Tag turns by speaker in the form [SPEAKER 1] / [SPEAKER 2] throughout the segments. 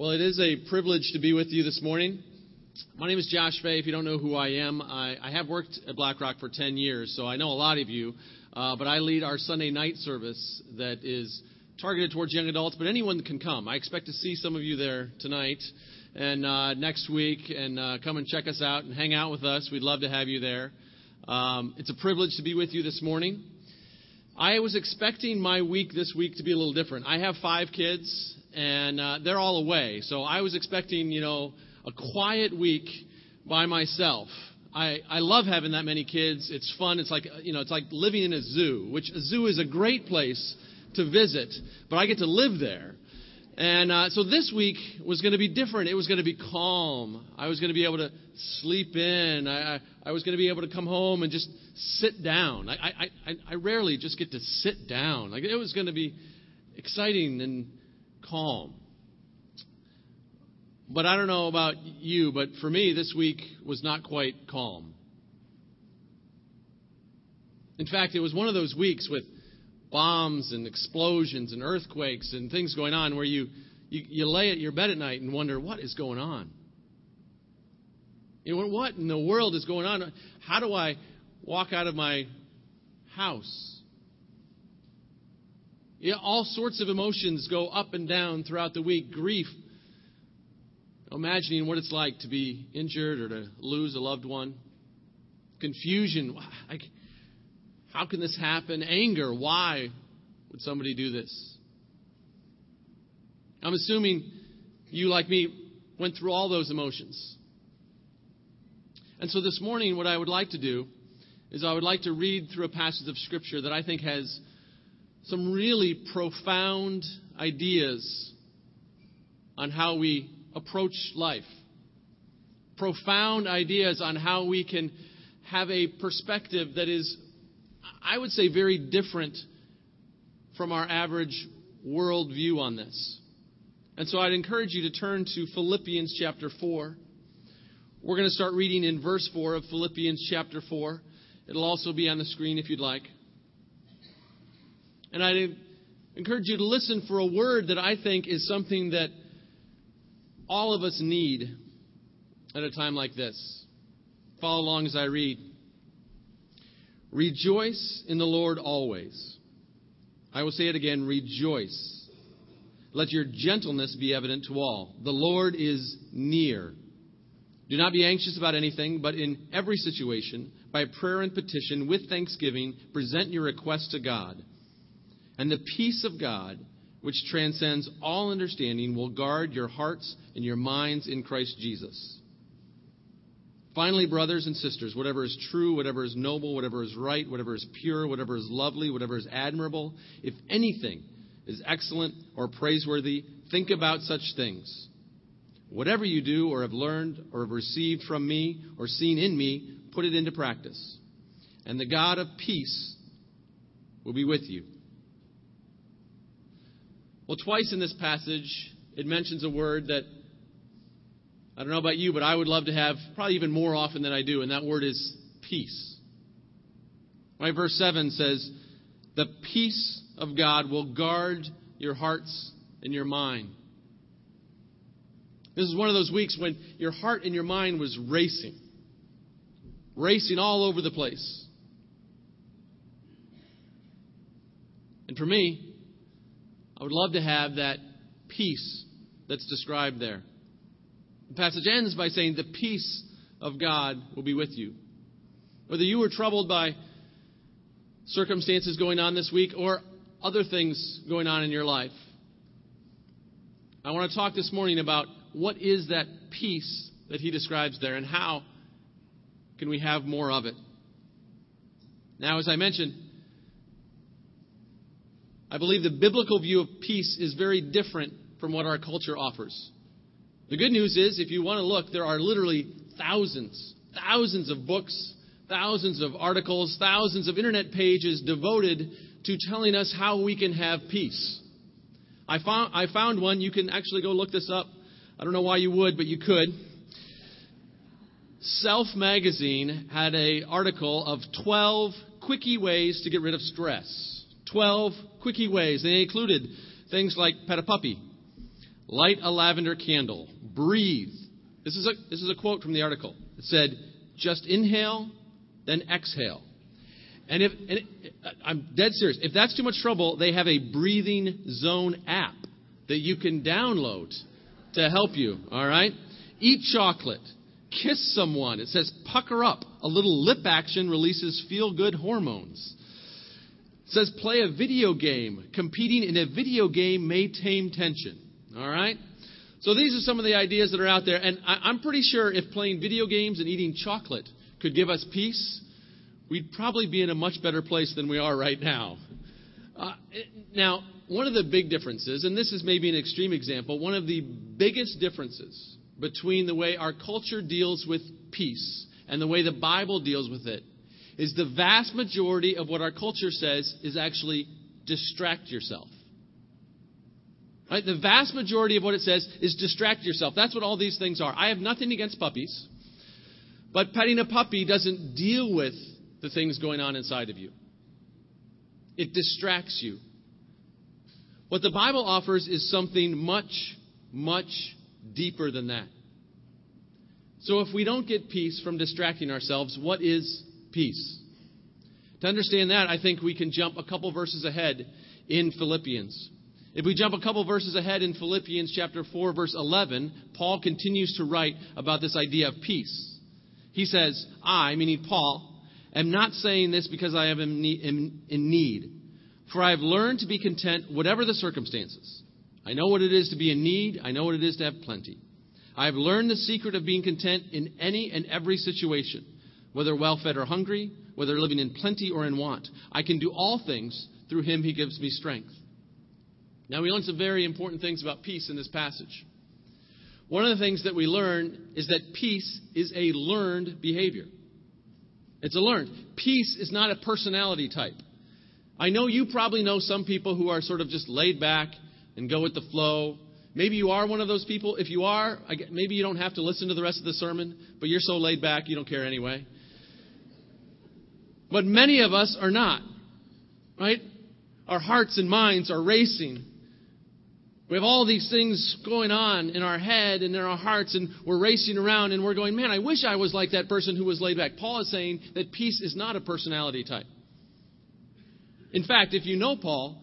[SPEAKER 1] Well, it is a privilege to be with you this morning. My name is Josh Fay. If you don't know who I am, I, I have worked at Black Rock for 10 years, so I know a lot of you. Uh, but I lead our Sunday night service that is targeted towards young adults, but anyone can come. I expect to see some of you there tonight and uh, next week, and uh, come and check us out and hang out with us. We'd love to have you there. Um, it's a privilege to be with you this morning. I was expecting my week this week to be a little different. I have five kids, and uh, they're all away. So I was expecting, you know, a quiet week by myself. I, I love having that many kids. It's fun. It's like, you know, it's like living in a zoo, which a zoo is a great place to visit, but I get to live there. And uh, so this week was going to be different. It was going to be calm. I was going to be able to sleep in. I, I, I was going to be able to come home and just sit down. I, I, I, I rarely just get to sit down. Like it was going to be exciting and calm. But I don't know about you, but for me, this week was not quite calm. In fact, it was one of those weeks with bombs and explosions and earthquakes and things going on where you, you, you lay at your bed at night and wonder, what is going on? You know, what in the world is going on? How do I walk out of my house? Yeah, all sorts of emotions go up and down throughout the week. Grief, imagining what it's like to be injured or to lose a loved one. Confusion, like, how can this happen? Anger, why would somebody do this? I'm assuming you, like me, went through all those emotions. And so this morning, what I would like to do is I would like to read through a passage of Scripture that I think has some really profound ideas on how we approach life. Profound ideas on how we can have a perspective that is, I would say, very different from our average worldview on this. And so I'd encourage you to turn to Philippians chapter 4. We're going to start reading in verse 4 of Philippians chapter 4. It'll also be on the screen if you'd like. And I encourage you to listen for a word that I think is something that all of us need at a time like this. Follow along as I read. Rejoice in the Lord always. I will say it again rejoice. Let your gentleness be evident to all. The Lord is near. Do not be anxious about anything, but in every situation, by prayer and petition, with thanksgiving, present your requests to God. And the peace of God, which transcends all understanding, will guard your hearts and your minds in Christ Jesus. Finally, brothers and sisters, whatever is true, whatever is noble, whatever is right, whatever is pure, whatever is lovely, whatever is admirable, if anything is excellent or praiseworthy, think about such things. Whatever you do or have learned or have received from me or seen in me, put it into practice. And the God of peace will be with you. Well, twice in this passage, it mentions a word that I don't know about you, but I would love to have probably even more often than I do, and that word is peace. Right? Verse 7 says, The peace of God will guard your hearts and your mind. This is one of those weeks when your heart and your mind was racing, racing all over the place. And for me, I would love to have that peace that's described there. The passage ends by saying, The peace of God will be with you. Whether you were troubled by circumstances going on this week or other things going on in your life, I want to talk this morning about what is that peace that he describes there and how can we have more of it. Now, as I mentioned, I believe the biblical view of peace is very different from what our culture offers. The good news is, if you want to look, there are literally thousands, thousands of books, thousands of articles, thousands of internet pages devoted to telling us how we can have peace. I found, I found one. You can actually go look this up. I don't know why you would, but you could. Self magazine had an article of 12 quickie ways to get rid of stress. 12 quickie ways. They included things like pet a puppy, Light a lavender candle. Breathe. This is a, this is a quote from the article. It said, just inhale, then exhale. And if and it, I'm dead serious, if that's too much trouble, they have a breathing zone app that you can download to help you. All right? Eat chocolate. Kiss someone. It says pucker up. A little lip action releases feel good hormones. Says play a video game. Competing in a video game may tame tension. All right? So these are some of the ideas that are out there. And I, am pretty sure if playing video games and eating chocolate could give us peace, we'd probably be in a much better place than we are right now. Uh, now, one of the big differences, and this is maybe an extreme example, one of the biggest differences between the way our culture deals with peace and the way the Bible deals with it is the vast majority of what our culture says is actually distract yourself. Right? The vast majority of what it says is distract yourself. That's what all these things are. I have nothing against puppies, but petting a puppy doesn't deal with the things going on inside of you. It distracts you. What the Bible offers is something much, much deeper than that. So if we don't get peace from distracting ourselves, what is peace? To understand that, I think we can jump a couple verses ahead in Philippians. If we jump a couple verses ahead in Philippians chapter 4 verse 11, Paul continues to write about this idea of peace. He says, I, meaning Paul, am not saying this because I am in need, for I have learned to be content whatever the circumstances. I know what it is to be in need. I know what it is to have plenty. I have learned the secret of being content in any and every situation, whether well fed or hungry, whether living in plenty or in want. I can do all things through him who gives me strength. Now, we learn some very important things about peace in this passage. One of the things that we learn is that peace is a learned behavior. It's a learned. Peace is not a personality type. I know you probably know some people who are sort of just laid back and go with the flow. Maybe you are one of those people. If you are, maybe you don't have to listen to the rest of the sermon, but you're so laid back you don't care anyway. But many of us are not, right? Our hearts and minds are racing. We have all these things going on in our head and in our hearts, and we're racing around and we're going, man, I wish I was like that person who was laid back. Paul is saying that peace is not a personality type. In fact, if you know Paul,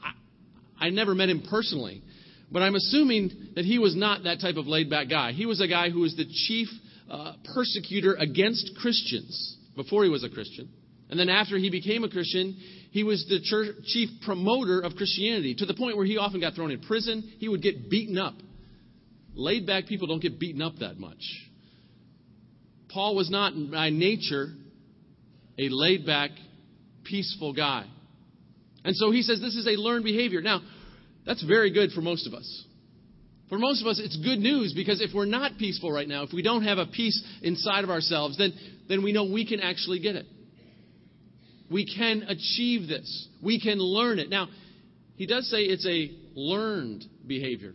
[SPEAKER 1] I, I never met him personally, but I'm assuming that he was not that type of laid back guy. He was a guy who was the chief uh, persecutor against Christians before he was a Christian. And then after he became a Christian, he was the church, chief promoter of Christianity to the point where he often got thrown in prison. He would get beaten up. Laid back people don't get beaten up that much. Paul was not by nature a laid back, peaceful guy. And so he says this is a learned behavior. Now, that's very good for most of us. For most of us, it's good news because if we're not peaceful right now, if we don't have a peace inside of ourselves, then, then we know we can actually get it. We can achieve this. We can learn it. Now, he does say it's a learned behavior.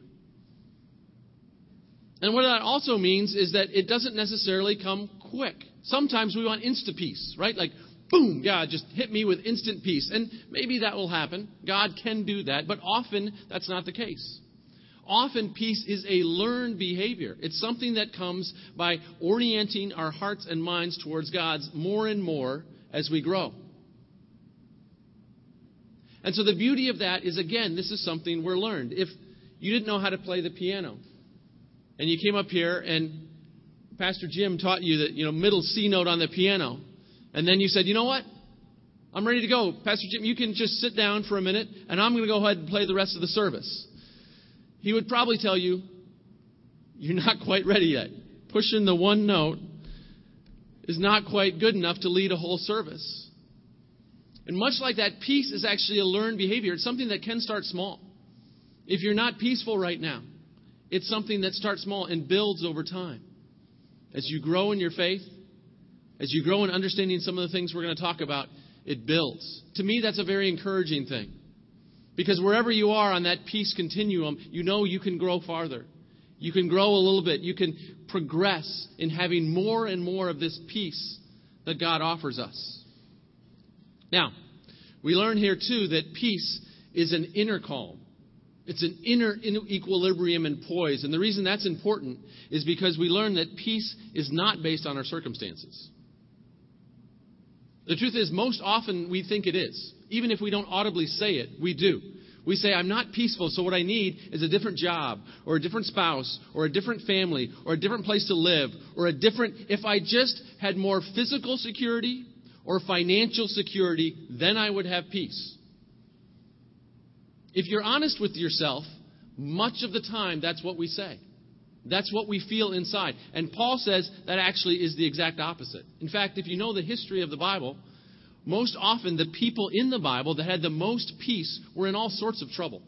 [SPEAKER 1] And what that also means is that it doesn't necessarily come quick. Sometimes we want instant peace, right? Like, boom, God just hit me with instant peace. And maybe that will happen. God can do that. But often that's not the case. Often peace is a learned behavior. It's something that comes by orienting our hearts and minds towards God's more and more as we grow. And so the beauty of that is, again, this is something we're learned. If you didn't know how to play the piano, and you came up here and Pastor Jim taught you that, you know, middle C note on the piano, and then you said, you know what? I'm ready to go. Pastor Jim, you can just sit down for a minute, and I'm going to go ahead and play the rest of the service. He would probably tell you, you're not quite ready yet. Pushing the one note is not quite good enough to lead a whole service. And much like that, peace is actually a learned behavior. It's something that can start small. If you're not peaceful right now, it's something that starts small and builds over time. As you grow in your faith, as you grow in understanding some of the things we're going to talk about, it builds. To me, that's a very encouraging thing. Because wherever you are on that peace continuum, you know you can grow farther. You can grow a little bit. You can progress in having more and more of this peace that God offers us. Now, we learn here too that peace is an inner calm. It's an inner equilibrium and poise. And the reason that's important is because we learn that peace is not based on our circumstances. The truth is, most often we think it is. Even if we don't audibly say it, we do. We say, I'm not peaceful, so what I need is a different job, or a different spouse, or a different family, or a different place to live, or a different. If I just had more physical security or financial security, then I would have peace. If you're honest with yourself, much of the time that's what we say. That's what we feel inside. And Paul says that actually is the exact opposite. In fact, if you know the history of the Bible, most often the people in the Bible that had the most peace were in all sorts of trouble.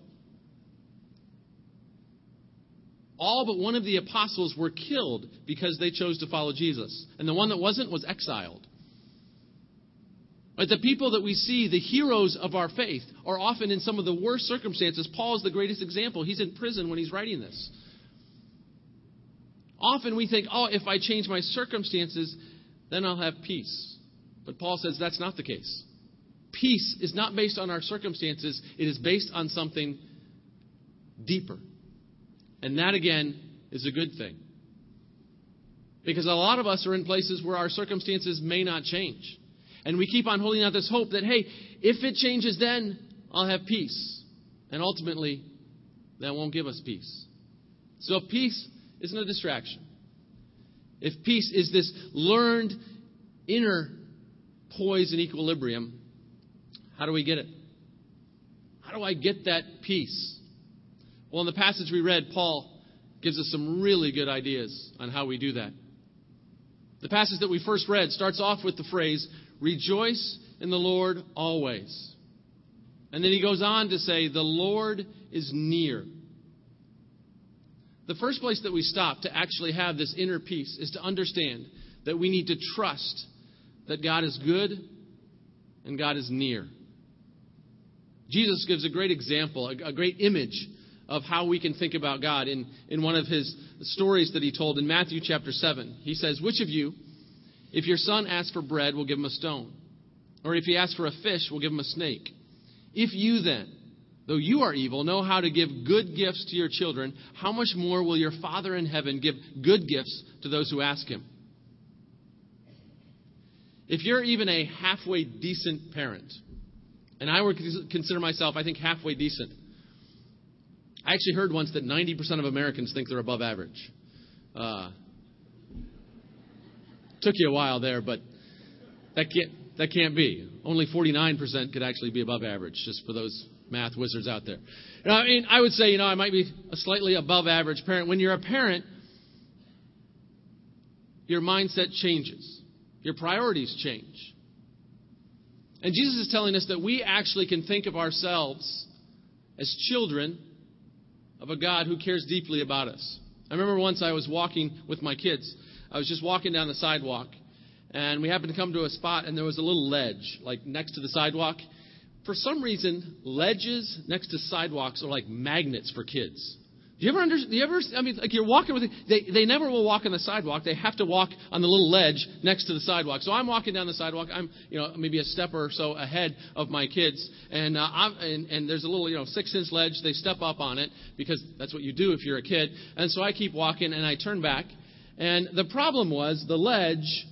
[SPEAKER 1] All but one of the apostles were killed because they chose to follow Jesus. And the one that wasn't was exiled. But the people that we see, the heroes of our faith, are often in some of the worst circumstances. Paul is the greatest example. He's in prison when he's writing this. Often we think, oh, if I change my circumstances, then I'll have peace. But Paul says that's not the case. Peace is not based on our circumstances, it is based on something deeper. And that, again, is a good thing. Because a lot of us are in places where our circumstances may not change. And we keep on holding out this hope that, hey, if it changes then, I'll have peace. And ultimately, that won't give us peace. So peace isn't a distraction. If peace is this learned inner poise and equilibrium, how do we get it? How do I get that peace? Well, in the passage we read, Paul gives us some really good ideas on how we do that. The passage that we first read starts off with the phrase, Rejoice in the Lord always. And then he goes on to say, The Lord is near. The first place that we stop to actually have this inner peace is to understand that we need to trust that God is good and God is near. Jesus gives a great example, a, great image of how we can think about God in, in one of his stories that he told in Matthew chapter 7. He says, Which of you, if your son asks for bread, will give him a stone? Or if he asks for a fish, will give him a snake? If you then, though you are evil, know how to give good gifts to your children, how much more will your Father in heaven give good gifts to those who ask him? If you're even a halfway decent parent, and I would consider myself, I think, halfway decent, I actually heard once that 90% of Americans think they're above average. Uh, took you a while there, but that can't, that can't be. Only 49% could actually be above average, just for those math wizards out there. Know, I mean, I would say, you know, I might be a slightly above average parent. When you're a parent, your mindset changes. Your priorities change. And Jesus is telling us that we actually can think of ourselves as children of a God who cares deeply about us. I remember once I was walking with my kids. I was just walking down the sidewalk, and we happened to come to a spot, and there was a little ledge, like next to the sidewalk. For some reason, ledges next to sidewalks are like magnets for kids. Do you ever under, do you ever, I mean, like you're walking with, they, they never will walk on the sidewalk. They have to walk on the little ledge next to the sidewalk. So I'm walking down the sidewalk. I'm, you know, maybe a step or so ahead of my kids. And, uh, I'm, and, and there's a little, you know, six inch ledge. They step up on it because that's what you do if you're a kid. And so I keep walking and I turn back. And the problem was the ledge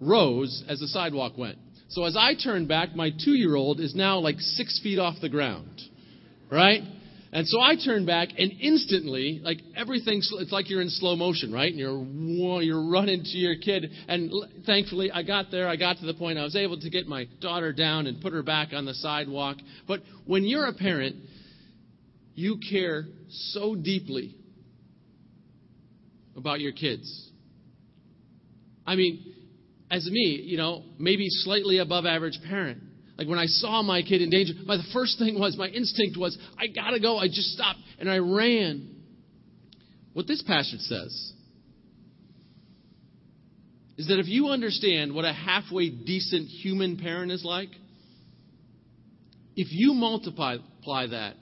[SPEAKER 1] rose as the sidewalk went. So as I turn back, my two year old is now like six feet off the ground. Right? And so I turn back, and instantly, like everything's, it's like you're in slow motion, right? And you're you're running to your kid. And thankfully, I got there. I got to the point I was able to get my daughter down and put her back on the sidewalk. But when you're a parent, you care so deeply about your kids. I mean, as me, you know, maybe slightly above average parent. Like when I saw my kid in danger, my the first thing was my instinct was I gotta go. I just stopped and I ran. What this passage says is that if you understand what a halfway decent human parent is like, if you multiply that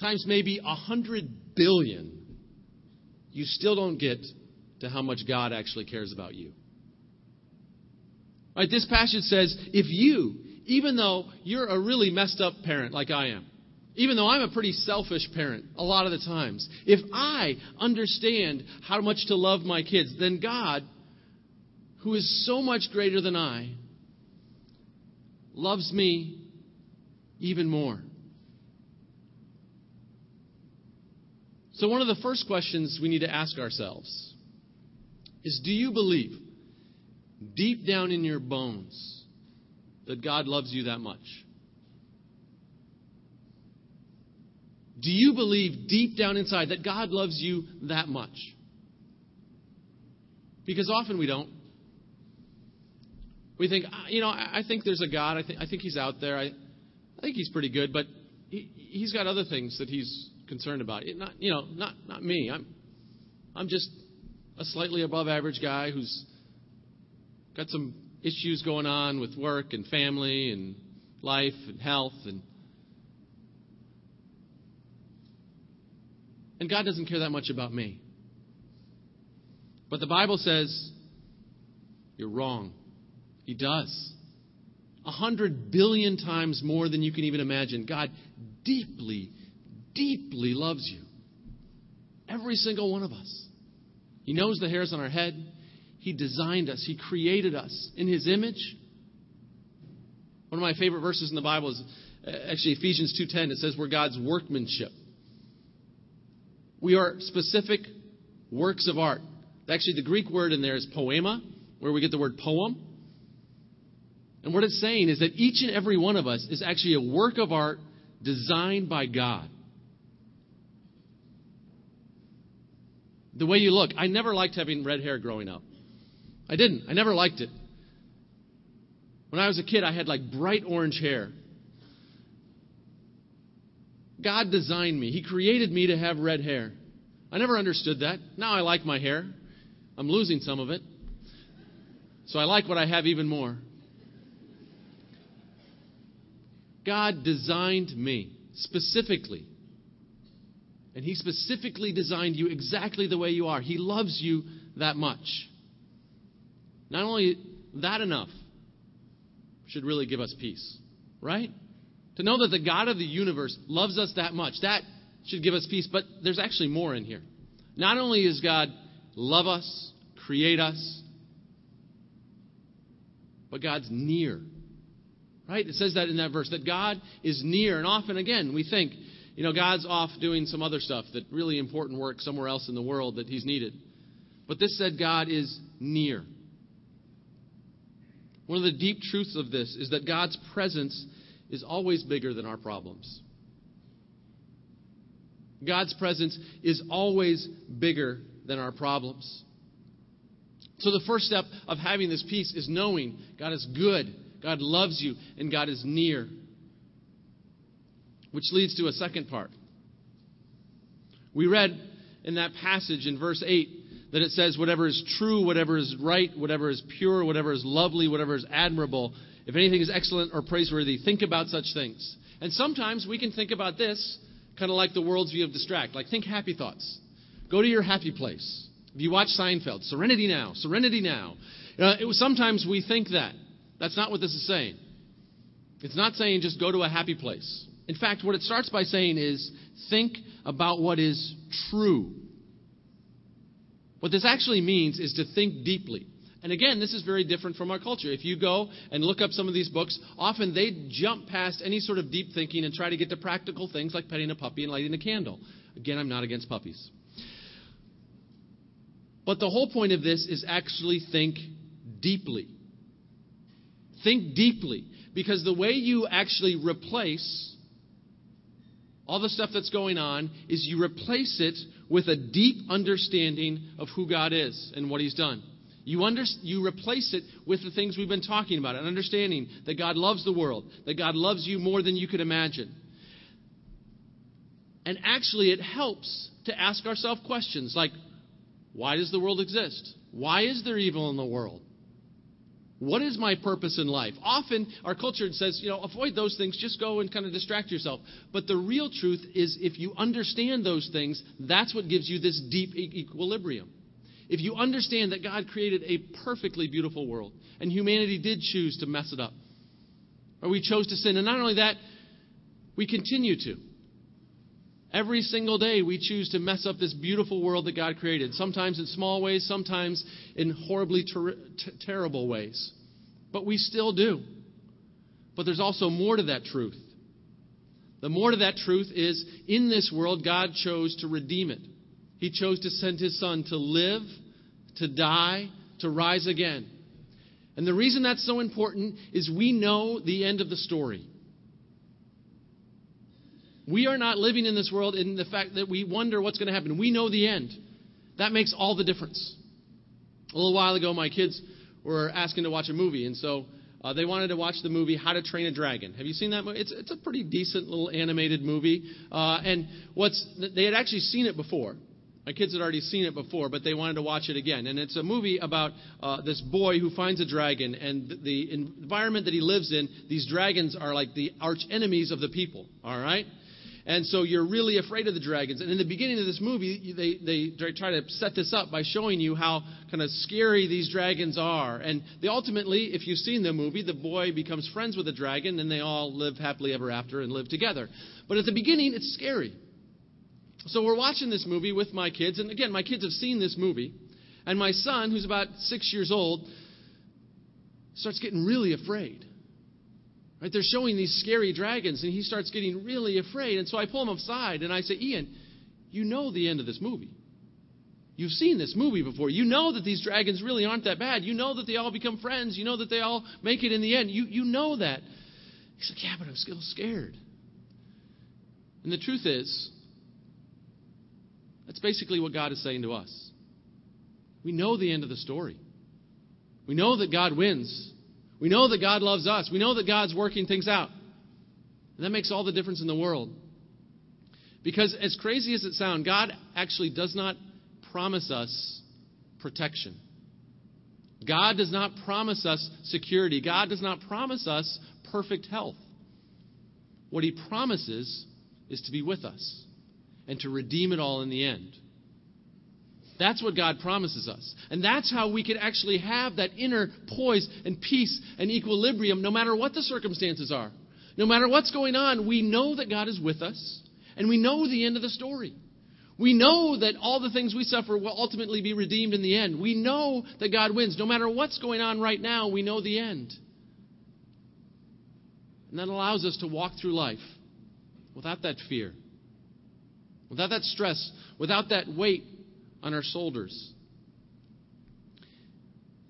[SPEAKER 1] times maybe a hundred billion, you still don't get to how much God actually cares about you. Right? This passage says if you even though you're a really messed up parent like I am, Even though I'm a pretty selfish parent a lot of the times, if I understand how much to love my kids, then God, who is so much greater than I, loves me even more. So, one of the first questions we need to ask ourselves is Do you believe deep down in your bones that God loves you that much? Do you believe deep down inside that God loves you that much? Because often we don't. We think, ah, you know, I think there's a God. I think, I think He's out there. I, I think He's pretty good, but he, He's got other things that He's concerned about. It not, you know, not, not me. I'm, I'm just a slightly above average guy who's got some issues going on with work and family and life and health and And God doesn't care that much about me. But the Bible says you're wrong. He does. A hundred billion times more than you can even imagine. God deeply, deeply loves you. Every single one of us. He knows the hairs on our head. He designed us. He created us in His image. One of my favorite verses in the Bible is uh, actually Ephesians 2:10. It says we're God's workmanship. We are specific works of art. Actually, the Greek word in there is poema, where we get the word poem. And what it's saying is that each and every one of us is actually a work of art designed by God. The way you look, I never liked having red hair growing up. I didn't. I never liked it. When I was a kid, I had like bright orange hair. God designed me. He created me to have red hair. I never understood that. Now I like my hair. I'm losing some of it. So I like what I have even more. God designed me specifically. And He specifically designed you exactly the way you are. He loves you that much. Not only that enough should really give us peace, right? To know that the God of the universe loves us that much, that should give us peace. But there's actually more in here. Not only is God love us, create us, but God's near. Right? It says that in that verse, that God is near. And often, again, we think, you know, God's off doing some other stuff, that really important work somewhere else in the world that He's needed. But this said God is near. One of the deep truths of this is that God's presence is always bigger than our problems. God's presence is always bigger than our problems. So, the first step of having this peace is knowing God is good, God loves you, and God is near. Which leads to a second part. We read in that passage in verse 8 that it says, Whatever is true, whatever is right, whatever is pure, whatever is lovely, whatever is admirable, if anything is excellent or praiseworthy, think about such things. And sometimes we can think about this kind of like the world's view of distract. Like, think happy thoughts. Go to your happy place. If you watch Seinfeld, serenity now, serenity now. Uh, was, sometimes we think that. That's not what this is saying. It's not saying just go to a happy place. In fact, what it starts by saying is think about what is true. What this actually means is to think deeply. And again, this is very different from our culture. If you go and look up some of these books, often they jump past any sort of deep thinking and try to get to practical things like petting a puppy and lighting a candle. Again, I'm not against puppies. But the whole point of this is actually think deeply. Think deeply. Because the way you actually replace all the stuff that's going on is you replace it with a deep understanding of who God is and what He's done. You, under, you replace it with the things we've been talking about, an understanding that God loves the world, that God loves you more than you could imagine. And actually, it helps to ask ourselves questions like why does the world exist? Why is there evil in the world? What is my purpose in life? Often our culture says, you know, avoid those things, just go and kind of distract yourself. But the real truth is if you understand those things, that's what gives you this deep equilibrium. If you understand that God created a perfectly beautiful world and humanity did choose to mess it up, or we chose to sin, and not only that, we continue to. Every single day, we choose to mess up this beautiful world that God created, sometimes in small ways, sometimes in horribly ter- t- terrible ways. But we still do. But there's also more to that truth. The more to that truth is in this world, God chose to redeem it. He chose to send His Son to live, to die, to rise again. And the reason that's so important is we know the end of the story. We are not living in this world in the fact that we wonder what's going to happen. We know the end. That makes all the difference. A little while ago, my kids were asking to watch a movie, and so uh, they wanted to watch the movie How to Train a Dragon. Have you seen that movie? It's, it's a pretty decent little animated movie. Uh, and what's they had actually seen it before. My kids had already seen it before, but they wanted to watch it again. And it's a movie about uh, this boy who finds a dragon, and the environment that he lives in, these dragons are like the arch enemies of the people. All right? And so you're really afraid of the dragons. And in the beginning of this movie, they, they try to set this up by showing you how kind of scary these dragons are. And they ultimately, if you've seen the movie, the boy becomes friends with the dragon and they all live happily ever after and live together. But at the beginning, it's scary. So we're watching this movie with my kids. And again, my kids have seen this movie. And my son, who's about six years old, starts getting really afraid. Right? They're showing these scary dragons, and he starts getting really afraid. And so I pull him aside and I say, Ian, you know the end of this movie. You've seen this movie before. You know that these dragons really aren't that bad. You know that they all become friends. You know that they all make it in the end. You, you know that. He's like, Yeah, but I'm still scared. And the truth is, that's basically what God is saying to us. We know the end of the story. We know that God wins. We know that God loves us. We know that God's working things out. And that makes all the difference in the world. Because, as crazy as it sounds, God actually does not promise us protection. God does not promise us security. God does not promise us perfect health. What He promises is to be with us and to redeem it all in the end. That's what God promises us. And that's how we can actually have that inner poise and peace and equilibrium no matter what the circumstances are. No matter what's going on, we know that God is with us and we know the end of the story. We know that all the things we suffer will ultimately be redeemed in the end. We know that God wins. No matter what's going on right now, we know the end. And that allows us to walk through life without that fear, without that stress, without that weight on our shoulders.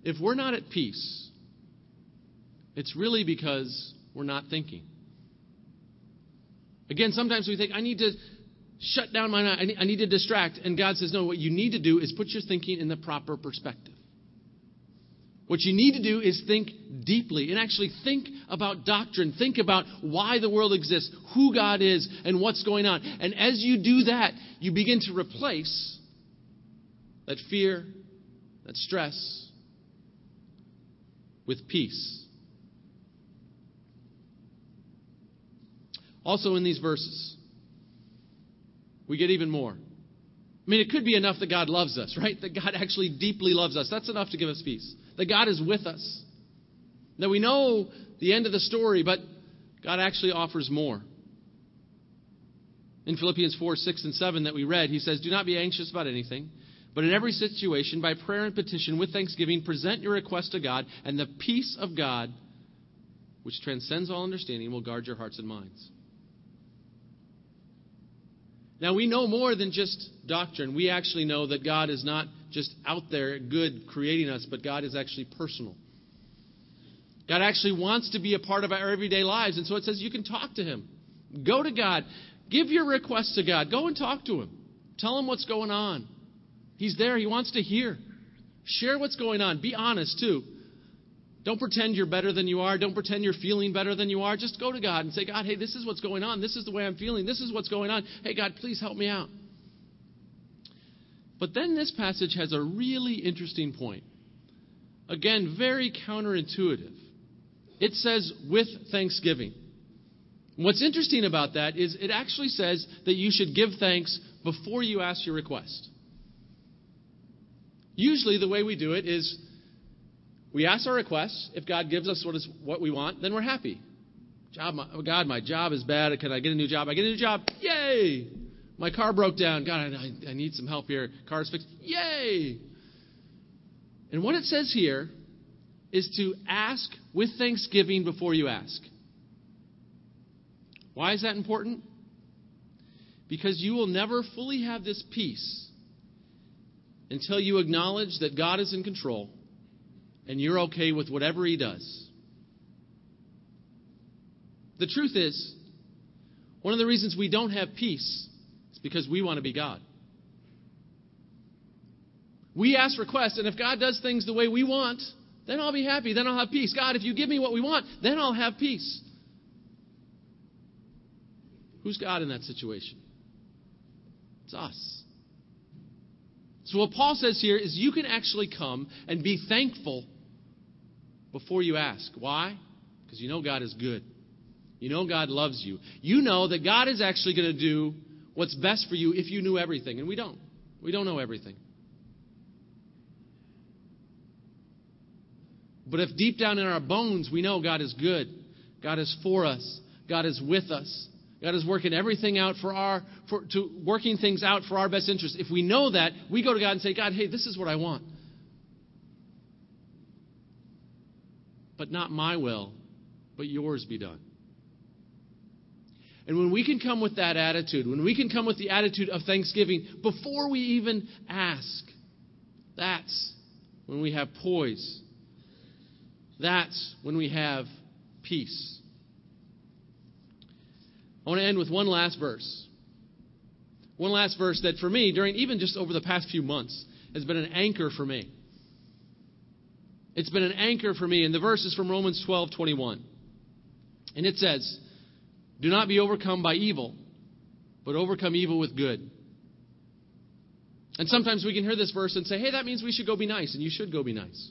[SPEAKER 1] If we're not at peace, it's really because we're not thinking. Again, sometimes we think, I need to shut down my mind, I need to distract. And God says, no, what you need to do is put your thinking in the proper perspective. What you need to do is think deeply and actually think about doctrine. Think about why the world exists, who God is, and what's going on. And as you do that, you begin to replace that fear, that stress, with peace. Also, in these verses, we get even more. I mean, it could be enough that God loves us, right? That God actually deeply loves us. That's enough to give us peace. That God is with us. That we know the end of the story, but God actually offers more. In Philippians 4 6 and 7 that we read, he says, Do not be anxious about anything. But in every situation, by prayer and petition with thanksgiving, present your request to God, and the peace of God, which transcends all understanding, will guard your hearts and minds. Now, we know more than just doctrine. We actually know that God is not just out there good creating us, but God is actually personal. God actually wants to be a part of our everyday lives. And so it says you can talk to Him. Go to God. Give your request to God. Go and talk to Him. Tell Him what's going on. He's there. He wants to hear. Share what's going on. Be honest, too. Don't pretend you're better than you are. Don't pretend you're feeling better than you are. Just go to God and say, God, hey, this is what's going on. This is the way I'm feeling. This is what's going on. Hey, God, please help me out. But then this passage has a really interesting point. Again, very counterintuitive. It says, with thanksgiving. What's interesting about that is it actually says that you should give thanks before you ask your request. Usually, the way we do it is we ask our requests. If God gives us what, is, what we want, then we're happy. Job, my, oh God, my job is bad. Can I get a new job? I get a new job. Yay! My car broke down. God, I, I need some help here. Car's fixed. Yay! And what it says here is to ask with thanksgiving before you ask. Why is that important? Because you will never fully have this peace until you acknowledge that God is in control and you're okay with whatever He does. The truth is, one of the reasons we don't have peace is because we want to be God. We ask requests, and if God does things the way we want, then I'll be happy. Then I'll have peace. God, if you give me what we want, then I'll have peace. Who's God in that situation? It's us. So, what Paul says here is you can actually come and be thankful before you ask. Why? Because you know God is good. You know God loves you. You know that God is actually going to do what's best for you if you knew everything. And we don't. We don't know everything. But if deep down in our bones we know God is good, God is for us, God is with us, God is working everything out for our for to working things out for our best interest. If we know that, we go to God and say, God, hey, this is what I want. But not my will, but yours be done. And when we can come with that attitude, when we can come with the attitude of thanksgiving before we even ask, that's when we have poise. That's when we have peace. I want to end with one last verse. One last verse that for me, during even just over the past few months, has been an anchor for me. It's been an anchor for me, and the verse is from Romans 12 21. And it says, do not be overcome by evil, but overcome evil with good. And sometimes we can hear this verse and say, hey, that means we should go be nice, and you should go be nice.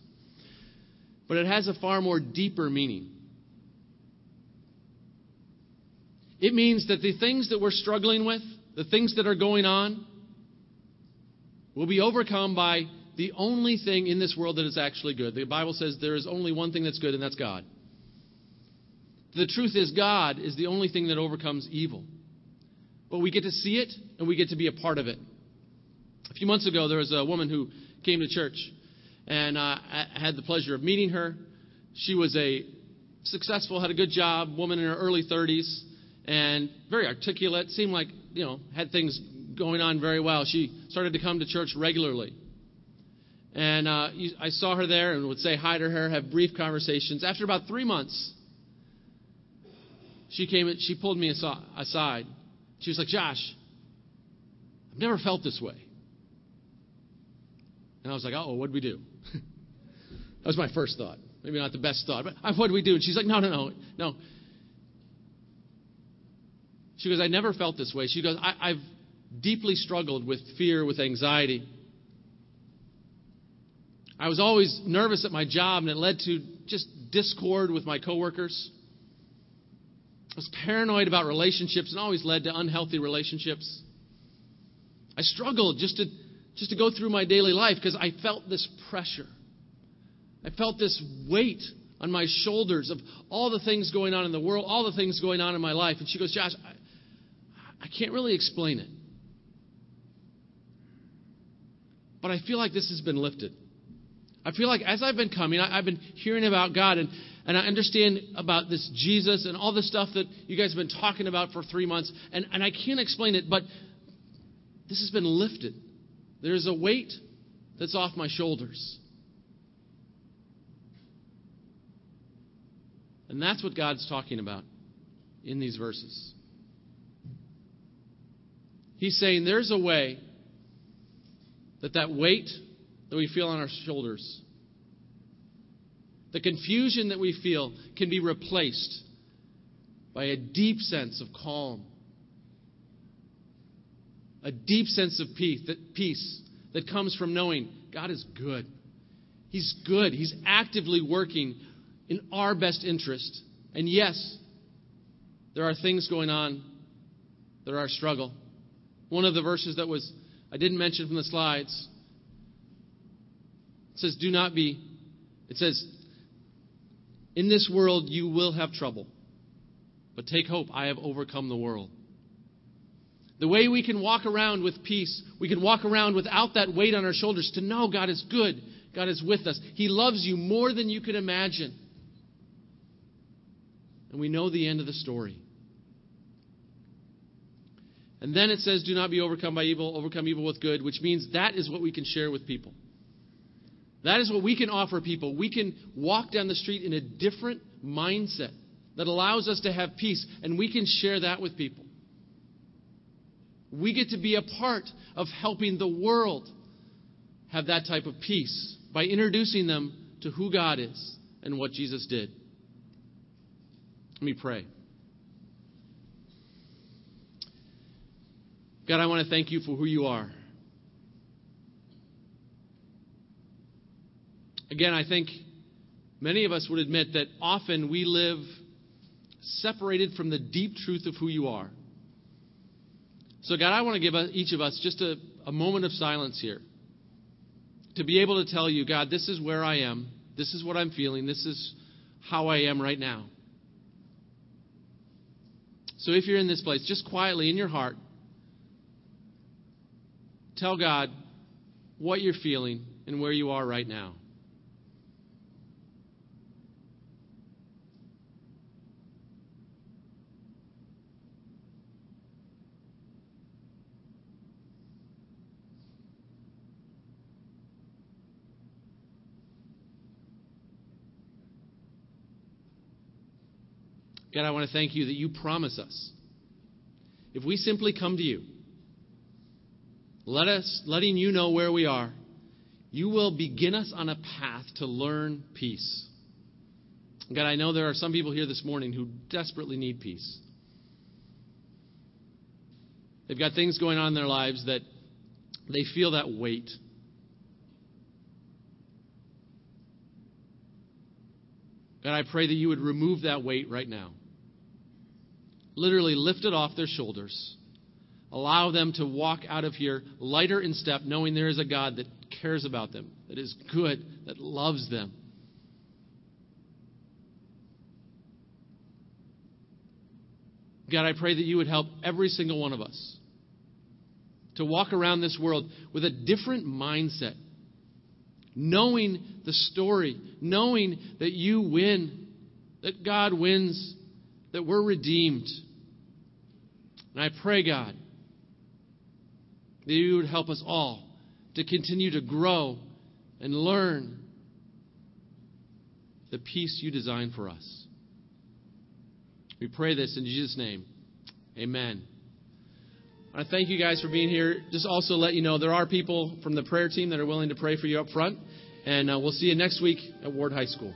[SPEAKER 1] But it has a far more deeper meaning. It means that the things that we're struggling with, the things that are going on, will be overcome by the only thing in this world that is actually good. The Bible says there is only one thing that's good, and that's God. The truth is, God is the only thing that overcomes evil. But we get to see it and we get to be a part of it. A few months ago, there was a woman who came to church, and uh, I had the pleasure of meeting her. She was a successful, had a good job, woman in her early 30s, and very articulate, seemed like, you know, had things going on very well. She started to come to church regularly. And uh, I saw her there and would say hi to her, have brief conversations. After about three months, she came and she pulled me aside. She was like, Josh, I've never felt this way. And I was like, oh, what'd we do? that was my first thought. Maybe not the best thought, but uh, what'd we do? And she's like, no, no, no, no. She goes, I never felt this way. She goes, I, have deeply struggled with fear, with anxiety. I was always nervous at my job, and it led to just discord with my coworkers. I was paranoid about relationships and always led to unhealthy relationships. I struggled just to, just to go through my daily life because I felt this pressure. I felt this weight on my shoulders of all the things going on in the world, all the things going on in my life. And she goes, Josh, I, can't really explain it. But I feel like this has been lifted. I feel like as I've been coming, I, have been hearing about God, and and I understand about this Jesus and all the stuff that you guys have been talking about for three months, and, and I can't explain it, but this has been lifted. There's a weight that's off my shoulders. And that's what God's talking about in these verses. He's saying there's a way that that weight that we feel on our shoulders the confusion that we feel can be replaced by a deep sense of calm, a deep sense of peace that, peace that comes from knowing God is good. He's good. He's actively working in our best interest. And yes, there are things going on that are our struggle. One of the verses that was I didn't mention from the slides it says, "Do not be." It says, in this world you will have trouble. But take hope, I have overcome the world. The way we can walk around with peace, we can walk around without that weight on our shoulders to know God is good, God is with us. He loves you more than you can imagine. And we know the end of the story. And then it says, Do not be overcome by evil, overcome evil with good, which means that is what we can share with people. That is what we can offer people. We can walk down the street in a different mindset that allows us to have peace, and we can share that with people. We get to be a part of helping the world have that type of peace by introducing them to who God is and what Jesus did. Let me pray. God, I want to thank you for who you are. Again, I think many of us would admit that often we live separated from the deep truth of who you are. So, God, I want to give each of us just a, a moment of silence here to be able to tell you, God, this is where I am. This is what I'm feeling. This is how I am right now. So, if you're in this place, just quietly in your heart, tell God what you're feeling and where you are right now. God, I want to thank you that you promise us. If we simply come to you, let us, letting you know where we are, you will begin us on a path to learn peace. God, I know there are some people here this morning who desperately need peace. They've got things going on in their lives that they feel that weight. God, I pray that you would remove that weight right now literally lift it off their shoulders. Allow them to walk out of here lighter in step, knowing there is a God that cares about them, that is good, that loves them. God, I pray that you would help every single one of us to walk around this world with a different mindset, knowing the story, knowing that you win, that God wins, that we're redeemed. And I pray, God, that you would help us all to continue to grow and learn the peace you design for us. We pray this in Jesus' name. Amen. I thank you guys for being here. Just also let you know there are people from the prayer team that are willing to pray for you up front. And uh, we'll see you next week at Ward High School.